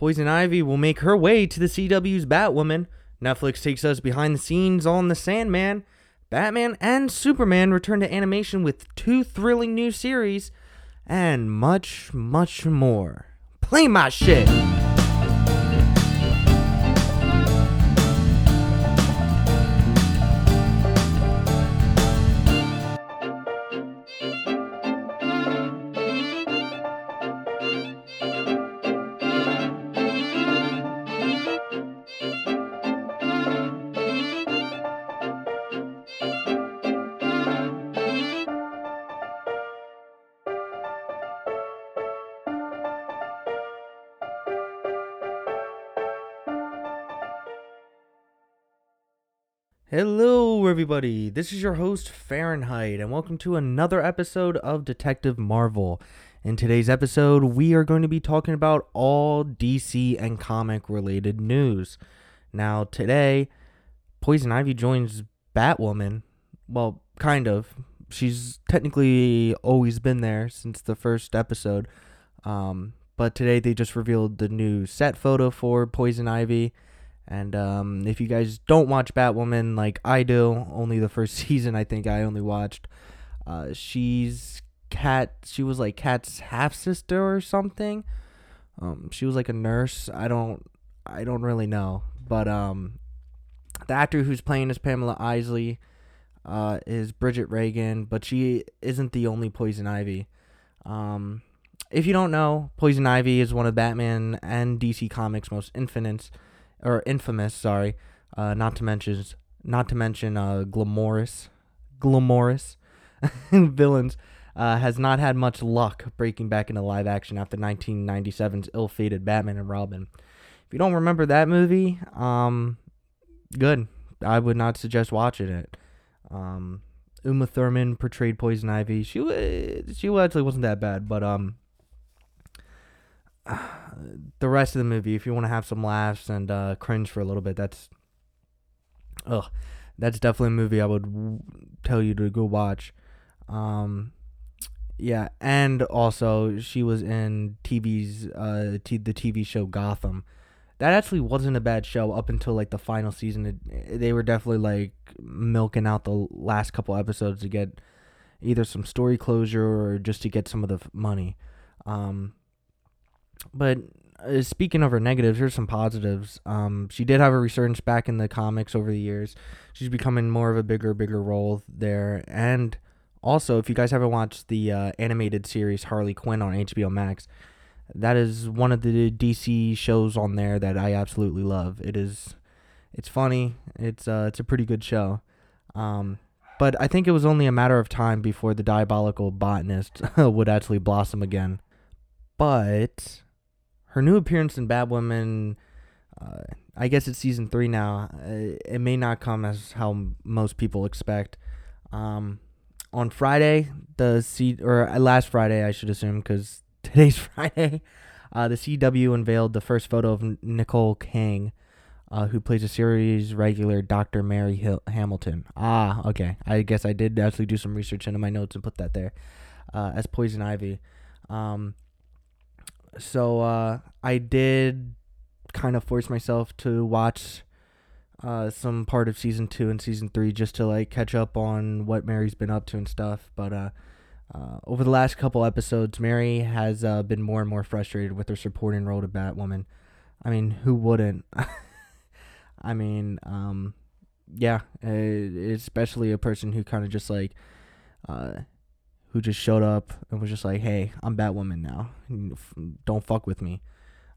Poison Ivy will make her way to the CW's Batwoman. Netflix takes us behind the scenes on The Sandman. Batman and Superman return to animation with two thrilling new series, and much, much more. Play my shit! Hello, everybody. This is your host, Fahrenheit, and welcome to another episode of Detective Marvel. In today's episode, we are going to be talking about all DC and comic related news. Now, today, Poison Ivy joins Batwoman. Well, kind of. She's technically always been there since the first episode. Um, but today, they just revealed the new set photo for Poison Ivy and um, if you guys don't watch Batwoman like I do, only the first season I think I only watched. Uh, she's Cat. She was like Cat's half sister or something. Um, she was like a nurse. I don't. I don't really know, but um, the actor who's playing as Pamela Isley, uh, is Bridget Regan, but she isn't the only Poison Ivy. Um, if you don't know, Poison Ivy is one of Batman and DC Comics' most infamous or infamous, sorry, uh, not to mention not to mention uh, glamorous, glamorous villains, uh, has not had much luck breaking back into live action after 1997's ill-fated Batman and Robin. If you don't remember that movie, um, good. I would not suggest watching it. Um, Uma Thurman portrayed Poison Ivy. She she actually wasn't that bad, but um, the rest of the movie, if you want to have some laughs and uh, cringe for a little bit, that's ugh, that's definitely a movie I would w- tell you to go watch. Um, yeah, and also she was in TV's uh t- the TV show Gotham. That actually wasn't a bad show up until like the final season. It, they were definitely like milking out the last couple episodes to get either some story closure or just to get some of the f- money. Um, but uh, speaking of her negatives, here's some positives. Um, she did have a resurgence back in the comics over the years. She's becoming more of a bigger, bigger role there. And also, if you guys haven't watched the uh, animated series Harley Quinn on HBO Max, that is one of the DC shows on there that I absolutely love. It is, it's funny. It's uh, it's a pretty good show. Um, but I think it was only a matter of time before the diabolical botanist would actually blossom again. But her new appearance in Batwoman, uh, I guess it's season three now. Uh, it may not come as how most people expect. Um, on Friday, the C or uh, last Friday, I should assume, because today's Friday, uh, the CW unveiled the first photo of Nicole Kang, uh, who plays a series regular Dr. Mary Hill- Hamilton. Ah, okay. I guess I did actually do some research into my notes and put that there uh, as Poison Ivy. Um, so uh, I did kind of force myself to watch uh, some part of season two and season three just to like catch up on what Mary's been up to and stuff. But uh, uh, over the last couple episodes, Mary has uh, been more and more frustrated with her supporting role to Batwoman. I mean, who wouldn't? I mean, um, yeah, uh, especially a person who kind of just like uh, who just showed up and was just like, "Hey, I'm Batwoman now. Don't fuck with me."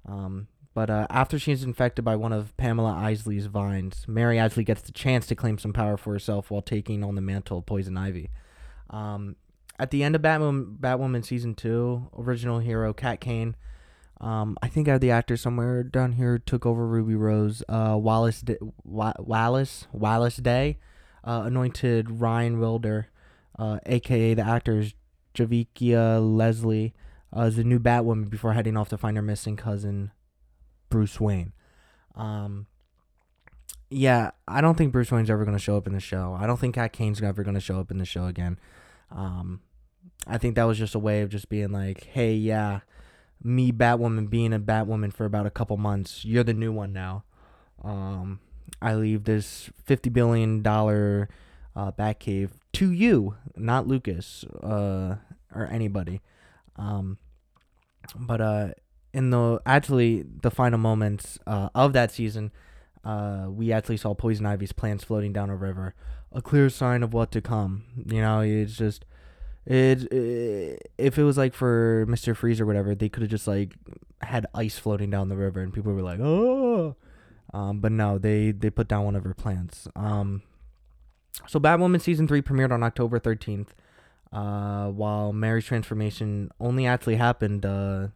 Um, but uh, after she's infected by one of Pamela Isley's vines, Mary actually gets the chance to claim some power for herself while taking on the mantle of Poison Ivy. Um, at the end of Batwoman, Batwoman season two, original hero Cat Kane. Um, I think I have the actor somewhere down here took over Ruby Rose. Uh, Wallis, D- Wallis, Wallis Day, uh, anointed Ryan Wilder uh, aka the actors Javicia Leslie, uh, as the new Batwoman before heading off to find her missing cousin, Bruce Wayne. Um, yeah, I don't think Bruce Wayne's ever going to show up in the show. I don't think Cat Kane's ever going to show up in the show again. Um, I think that was just a way of just being like, hey, yeah, me Batwoman being a Batwoman for about a couple months. You're the new one now. Um, I leave this fifty billion dollar uh, Batcave to you, not Lucas uh, or anybody. Um, but uh, in the actually the final moments uh, of that season, uh, we actually saw Poison Ivy's plans floating down a river, a clear sign of what to come. You know, it's just it, it if it was like for Mister Freeze or whatever, they could have just like had ice floating down the river, and people were like, oh. Um, but no, they they put down one of her plans. Um, so Batwoman season three premiered on October thirteenth, uh, while Mary's transformation only actually happened uh,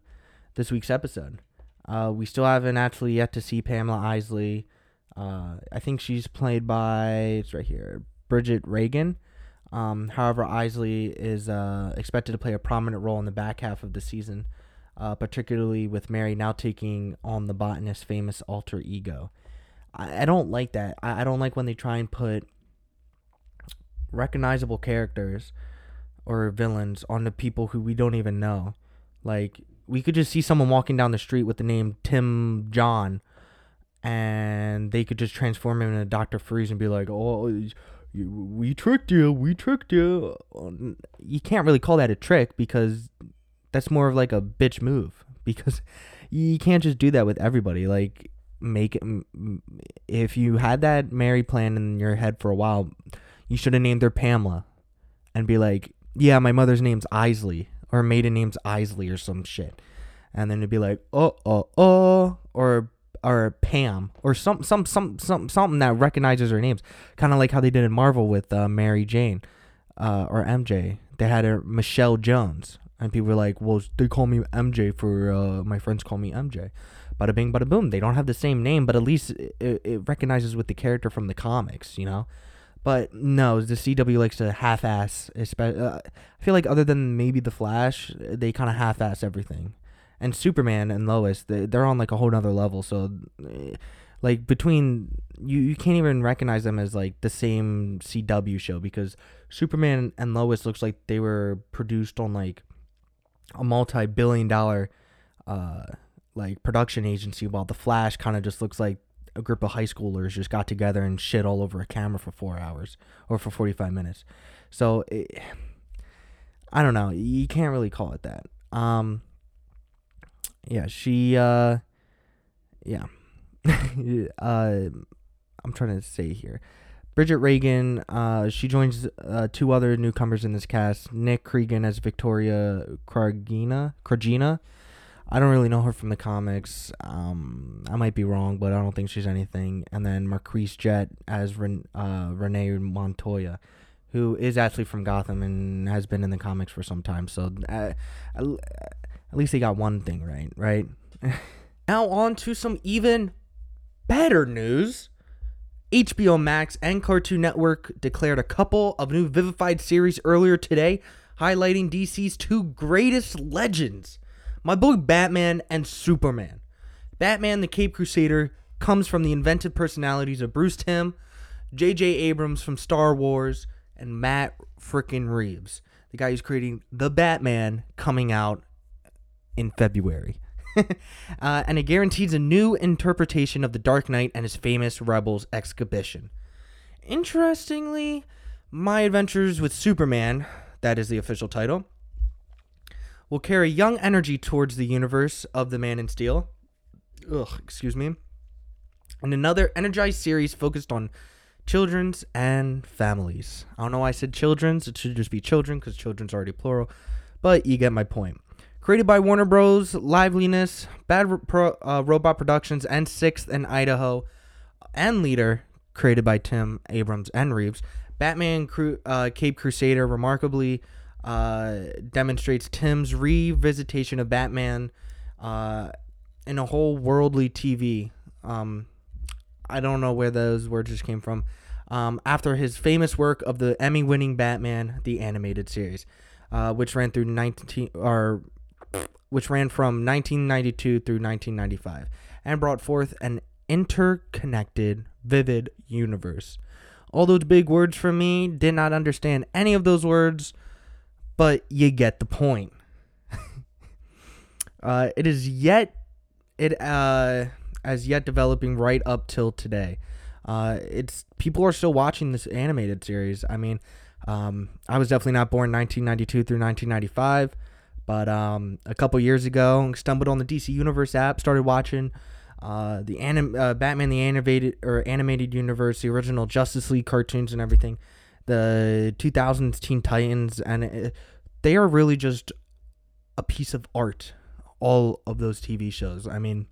this week's episode. Uh, we still haven't actually yet to see Pamela Isley. Uh, I think she's played by it's right here, Bridget Regan. Um, however, Isley is uh, expected to play a prominent role in the back half of the season, uh, particularly with Mary now taking on the botanist's famous alter ego. I, I don't like that. I, I don't like when they try and put recognizable characters or villains on the people who we don't even know. Like we could just see someone walking down the street with the name Tim John, and they could just transform him into Doctor Freeze and be like, "Oh, we tricked you, we tricked you." Um, you can't really call that a trick because that's more of like a bitch move because you can't just do that with everybody. Like make if you had that Mary plan in your head for a while, you should have named her Pamela and be like, "Yeah, my mother's name's Isley." or maiden name's Isley or some shit. And then it'd be like, oh, oh, oh, or or Pam or some some some some something that recognizes her names, kind of like how they did in Marvel with uh, Mary Jane, uh, or MJ. They had her Michelle Jones, and people were like, well, they call me MJ for uh, my friends call me MJ. Bada bing, bada boom. They don't have the same name, but at least it, it recognizes with the character from the comics, you know. But no, the CW likes to half-ass. Uh, I feel like other than maybe the Flash, they kind of half-ass everything. And Superman and Lois, they, they're on like a whole nother level. So, eh, like between you, you can't even recognize them as like the same CW show because Superman and Lois looks like they were produced on like a multi-billion-dollar, uh, like production agency, while the Flash kind of just looks like a group of high schoolers just got together and shit all over a camera for four hours or for 45 minutes. So it, I don't know. You can't really call it that. Um, yeah, she, uh, yeah. uh, I'm trying to say here. Bridget Regan, uh, she joins uh, two other newcomers in this cast. Nick Creegan as Victoria Kragina, Kragina, I don't really know her from the comics. Um, I might be wrong, but I don't think she's anything. And then Marquise Jet as Ren, uh, Renee Montoya, who is actually from Gotham and has been in the comics for some time. So uh, at least they got one thing right, right? now on to some even better news. HBO Max and Cartoon Network declared a couple of new Vivified series earlier today, highlighting DC's two greatest legends my boy Batman and Superman. Batman the Cape Crusader comes from the inventive personalities of Bruce Timm, J.J. Abrams from Star Wars, and Matt frickin' Reeves, the guy who's creating the Batman coming out in February. uh, and it guarantees a new interpretation of the Dark Knight and his famous Rebels exhibition. Interestingly, My Adventures with Superman, that is the official title, will carry young energy towards the universe of the Man in Steel. Ugh, excuse me. And another energized series focused on children's and families. I don't know why I said children's. It should just be children because children's already plural. But you get my point. Created by Warner Bros., Liveliness, Bad Pro, uh, Robot Productions, and Sixth and Idaho, and Leader, created by Timm Abrams and Reeves. Batman Cru- uh, Cape Crusader, remarkably uh, demonstrates Timm's revisitation of Batman uh, in a whole worldly TV. Um, I don't know where those words just came from. Um, after his famous work of the Emmy-winning Batman the animated series, uh, which ran through 19 or which ran from 1992 through 1995 and brought forth an interconnected, vivid universe. All those big words from me, did not understand any of those words but you get the point. Uh, it is yet it uh as yet developing right up till today. Uh, it's people are still watching this animated series. I mean, um, I was definitely not born 1992 through 1995, but um, a couple years ago, I stumbled on the DC Universe app, started watching uh, the anim- uh, Batman the animated or animated universe, the original Justice League cartoons and everything, the 2000s Teen Titans, and it, they are really just a piece of art. All of those TV shows. I mean,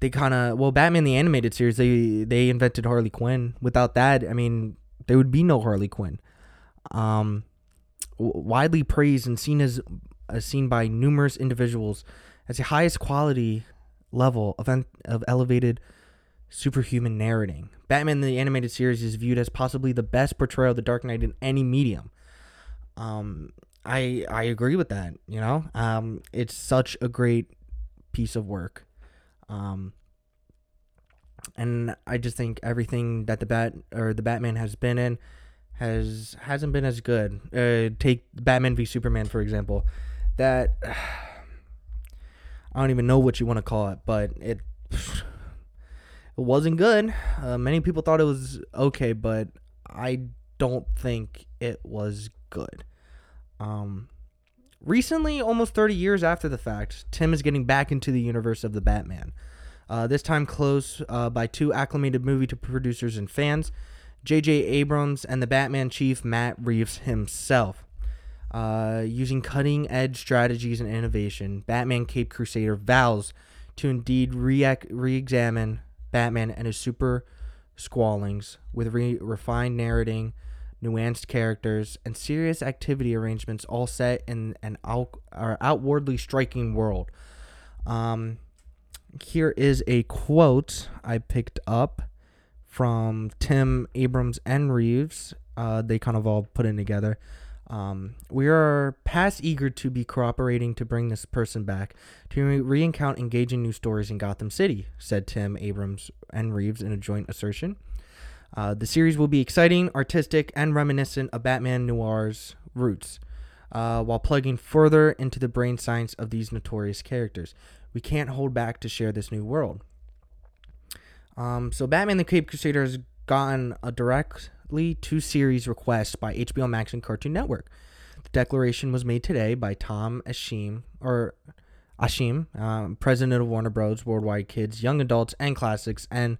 they kind of well, Batman the animated series. They they invented Harley Quinn. Without that, I mean, there would be no Harley Quinn. Um, widely praised and seen as, as seen by numerous individuals as the highest quality level of of elevated superhuman narrating. Batman the animated series is viewed as possibly the best portrayal of the Dark Knight in any medium. Um, I I agree with that. You know, um, it's such a great piece of work. Um, and I just think everything that the bat or the Batman has been in has hasn't been as good. Uh, take Batman v Superman for example. That I don't even know what you want to call it, but it it wasn't good. Uh, many people thought it was okay, but I don't think it was good. Um, recently, almost 30 years after the fact, Timm is getting back into the universe of the Batman. Uh, this time close uh, by two acclimated movie to producers and fans, J.J. Abrams and the Batman chief Matt Reeves himself. Uh, using cutting edge strategies and innovation, Batman Cape Crusader vows to indeed re examine Batman and his super squallings with re- refined narrating, nuanced characters, and serious activity arrangements, all set in an out- outwardly striking world. Um, here is a quote I picked up from Timm Abrams and Reeves. Uh, they kind of all put in together. Um, we are past eager to be cooperating to bring this person back to re encounter engaging new stories in Gotham City, said Timm Abrams and Reeves in a joint assertion. Uh, the series will be exciting, artistic, and reminiscent of Batman Noir's roots, uh, while plugging further into the brain science of these notorious characters. We can't hold back to share this new world. Um, so, Batman the Cape Crusader has gotten a direct two series requests by HBO Max and Cartoon Network. The declaration was made today by Tom Ascheim, or Ascheim, um, president of Warner Bros. Worldwide Kids, Young Adults, and Classics, and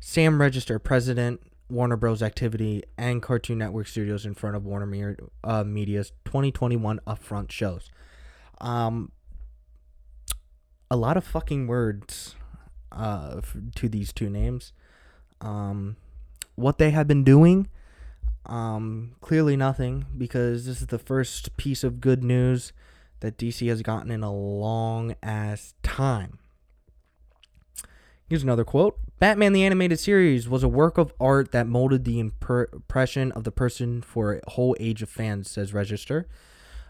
Sam Register, president Warner Bros. Activity and Cartoon Network Studios in front of Warner uh, Media's 2021 upfront shows. Um, a lot of fucking words uh, to these two names. Um, what they have been doing. Um, clearly nothing because this is the first piece of good news that DC has gotten in a long ass time. Here's another quote Batman the Animated Series was a work of art that molded the impression of the person for a whole age of fans, says Register.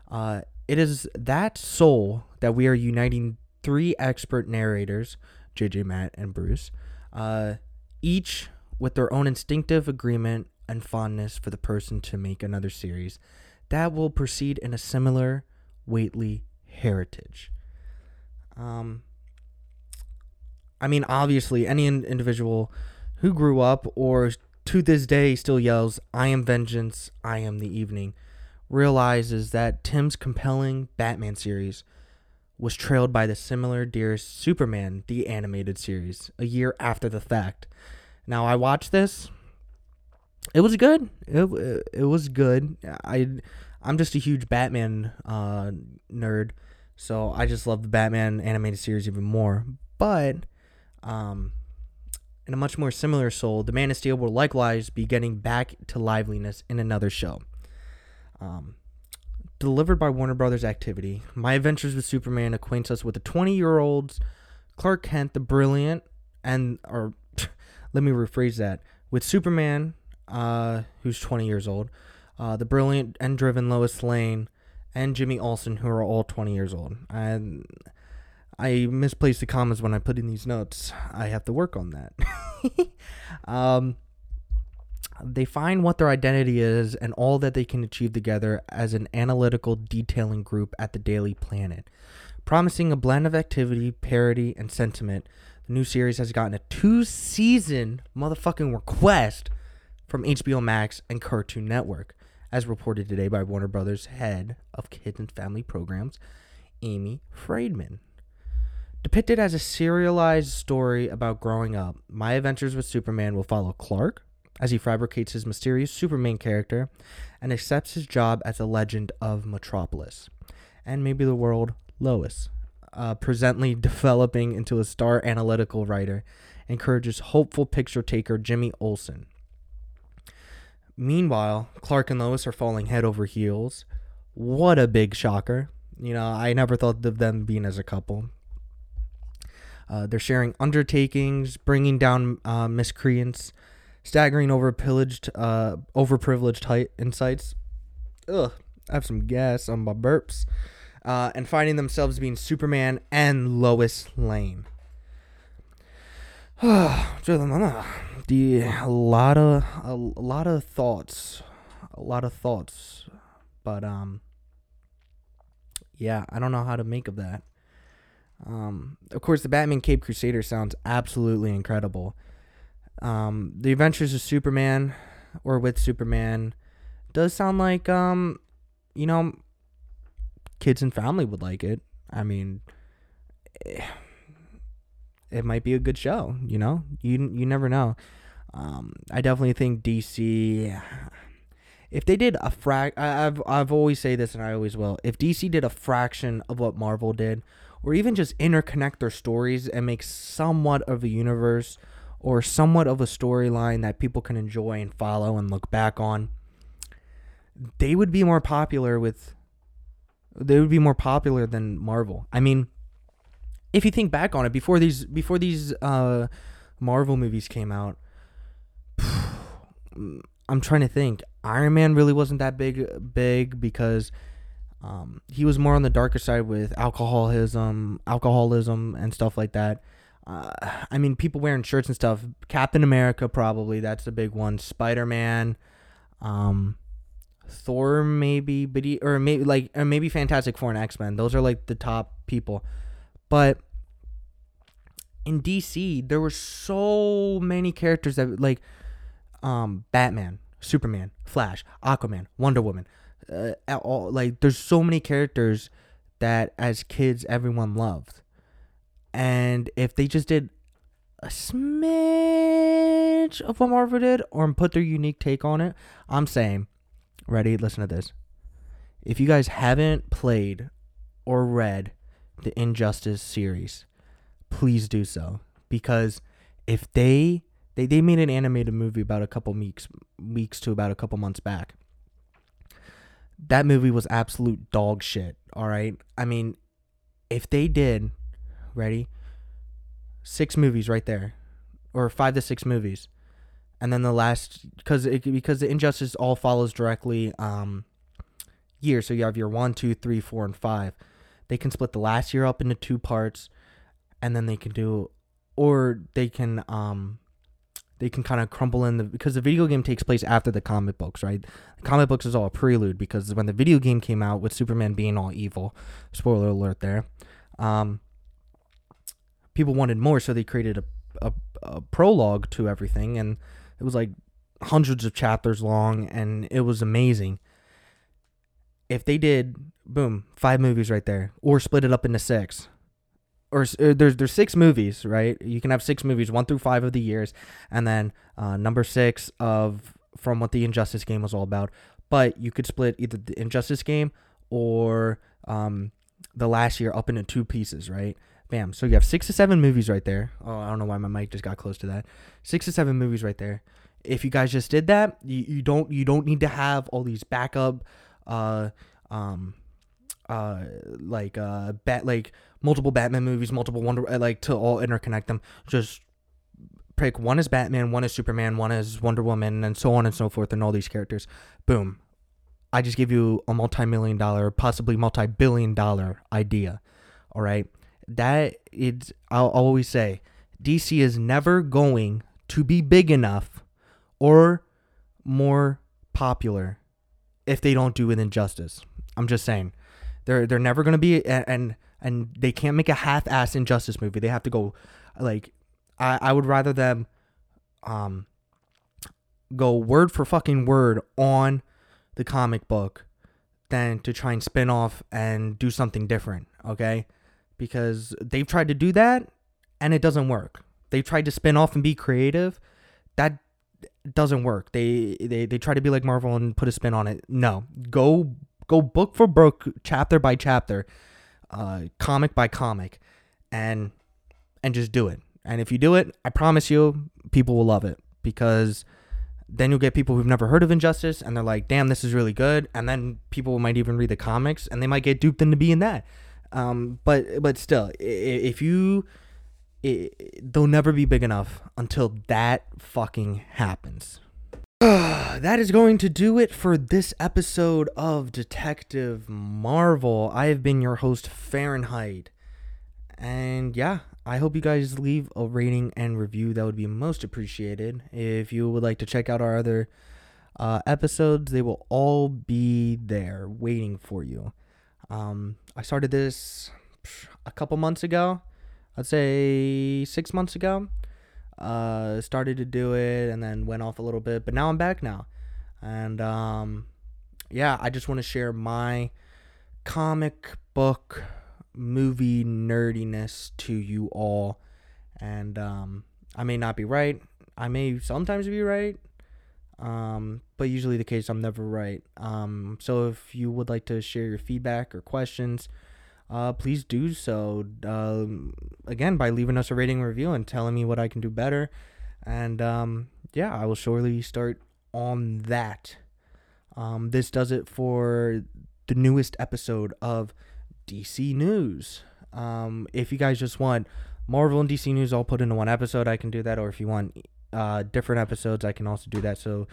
Uh, it is that soul that we are uniting three expert narrators, JJ, Matt, and Bruce, uh, each with their own instinctive agreement and fondness for the person to make another series that will proceed in a similar Whately heritage. Um, I mean, obviously, any in- individual who grew up or to this day still yells, I am vengeance, I am the evening, realizes that Timm's compelling Batman series was trailed by the similar Dearest Superman, the animated series, a year after the fact. Now I watched this. It was good. It it was good. I I'm just a huge Batman uh, nerd, so I just love the Batman animated series even more. But um, in a much more similar soul, the Man of Steel will likewise be getting back to liveliness in another show. Um, delivered by Warner Brothers Activity, My Adventures with Superman acquaints us with the 20 year old's Clark Kent, the brilliant and or let me rephrase that. With Superman, uh, who's 20 years old, uh, the brilliant and driven Lois Lane, and Jimmy Olsen, who are all 20 years old. And I misplaced the commas when I put in these notes. I have to work on that. um, they find what their identity is and all that they can achieve together as an analytical detailing group at the Daily Planet Promising a blend of activity, parody, and sentiment, new series has gotten a two season motherfucking request from HBO Max and Cartoon Network, as reported today by Warner Brothers head of kids and family programs, Amy Friedman. Depicted as a serialized story about growing up, My Adventures with Superman will follow Clark as he fabricates his mysterious Superman character and accepts his job as a legend of Metropolis and maybe the world Lois. Uh, presently developing into a star analytical writer, encourages hopeful picture taker Jimmy Olsen. Meanwhile, Clark and Lois are falling head over heels. What a big shocker. You know, I never thought of them being as a couple. Uh, they're sharing undertakings, bringing down uh, miscreants, staggering over pillaged, uh, overprivileged height insights. Ugh, I have some gas on my burps. Uh, and finding themselves being Superman and Lois Lane. a lot of a lot of thoughts, a lot of thoughts, but um, yeah, I don't know how to make of that. Um, of course, the Batman Cape Crusader sounds absolutely incredible. Um, the Adventures of Superman, or with Superman, does sound like um, you know, kids and family would like it. I mean, eh, it might be a good show. You know, you you never know. Um, I definitely think DC. If they did a frac, I've I've always say this and I always will. If DC did a fraction of what Marvel did, or even just interconnect their stories and make somewhat of a universe or somewhat of a storyline that people can enjoy and follow and look back on, they would be more popular with they would be more popular than Marvel. I mean, if you think back on it, before these before these uh, Marvel movies came out, I'm trying to think. Iron Man really wasn't that big big because um, he was more on the darker side with alcoholism, alcoholism, and stuff like that. Uh, I mean, people wearing shirts and stuff. Captain America, probably that's a big one. Spider Man, um, Thor, maybe, but he, or maybe like, or maybe Fantastic Four and X Men. Those are like the top people. But in DC, there were so many characters that like, um, Batman, Superman, Flash, Aquaman, Wonder Woman uh, all like there's so many characters that as kids everyone loved, and if they just did a smidge of what Marvel did or put their unique take on it, I'm saying, ready? Listen to this. If you guys haven't played or read the Injustice series, please do so because if they they, they made an animated movie about a couple weeks weeks to about a couple months back that movie was absolute dog shit. All right. I mean, if they did, ready, six movies right there, or five to six movies, and then the last because because the injustice all follows directly um year. So you have your one, two, three, four, and five. They can split the last year up into two parts, and then they can do, or they can um they can kind of crumble in the because the video game takes place after the comic books, right? The comic books is all a prelude because when the video game came out with Superman being all evil, spoiler alert there, um, people wanted more, so they created a, a, a prologue to everything, and it was like hundreds of chapters long, and it was amazing. If they did, boom, five movies right there, or split it up into six, or, uh, there's there's six movies, right? You can have six movies, one through five of the years, and then uh, number six of from what the Injustice game was all about. But you could split either the Injustice game or um, the last year up into two pieces, right? Bam. So you have six to seven movies right there. Oh, I don't know why my mic just got close to that. Six to seven movies right there. If you guys just did that, you, you don't you don't need to have all these backup, uh, um, uh, like uh, bat like multiple Batman movies, multiple Wonder uh, like to all interconnect them. Just pick one is Batman, one is Superman, one is Wonder Woman, and so on and so forth, and all these characters. Boom. I just give you a multi-million dollar, possibly multi-billion dollar idea. All right. That it's I'll always say DC is never going to be big enough or more popular if they don't do it injustice. I'm just saying. They're they're never going to be and and they can't make a half-ass injustice movie. They have to go like I I would rather them um go word for fucking word on the comic book than to try and spin off and do something different, okay? Because they've tried to do that and it doesn't work. They tried to spin off and be creative. That doesn't work. They they they try to be like Marvel and put a spin on it. No. Go go book for book, chapter by chapter, uh comic by comic and and just do it. And if you do it, I promise you people will love it because then you'll get people who've never heard of Injustice and they're like, damn, this is really good. And then people might even read the comics and they might get duped into being that. Um, but but still, if you, it, they'll never be big enough until that fucking happens. that is going to do it for this episode of Detective Marvel. I have been your host, Fahrenheit. And yeah, I hope you guys leave a rating and review. That would be most appreciated. If you would like to check out our other uh, episodes, they will all be there waiting for you. Um, I started this a couple months ago. I'd say six months ago. Uh, started to do it and then went off a little bit, but now I'm back now. And um, yeah, I just want to share my comic book movie nerdiness to you all. And um, I may not be right. I may sometimes be right. Um, but usually the case I'm never right. Um, so if you would like to share your feedback or questions, uh, please do so. Um, again, by leaving us a rating review and telling me what I can do better. And um, yeah, I will surely start on that. Um, this does it for the newest episode of DC News. Um, if you guys just want Marvel and DC News all put into one episode, I can do that. Or if you want uh, different episodes, I can also do that. So,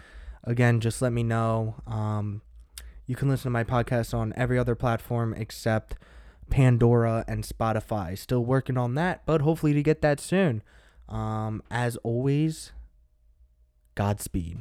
again, just let me know. Um, you can listen to my podcast on every other platform except Pandora and Spotify. Still working on that, but hopefully to get that soon. Um, as always, Godspeed.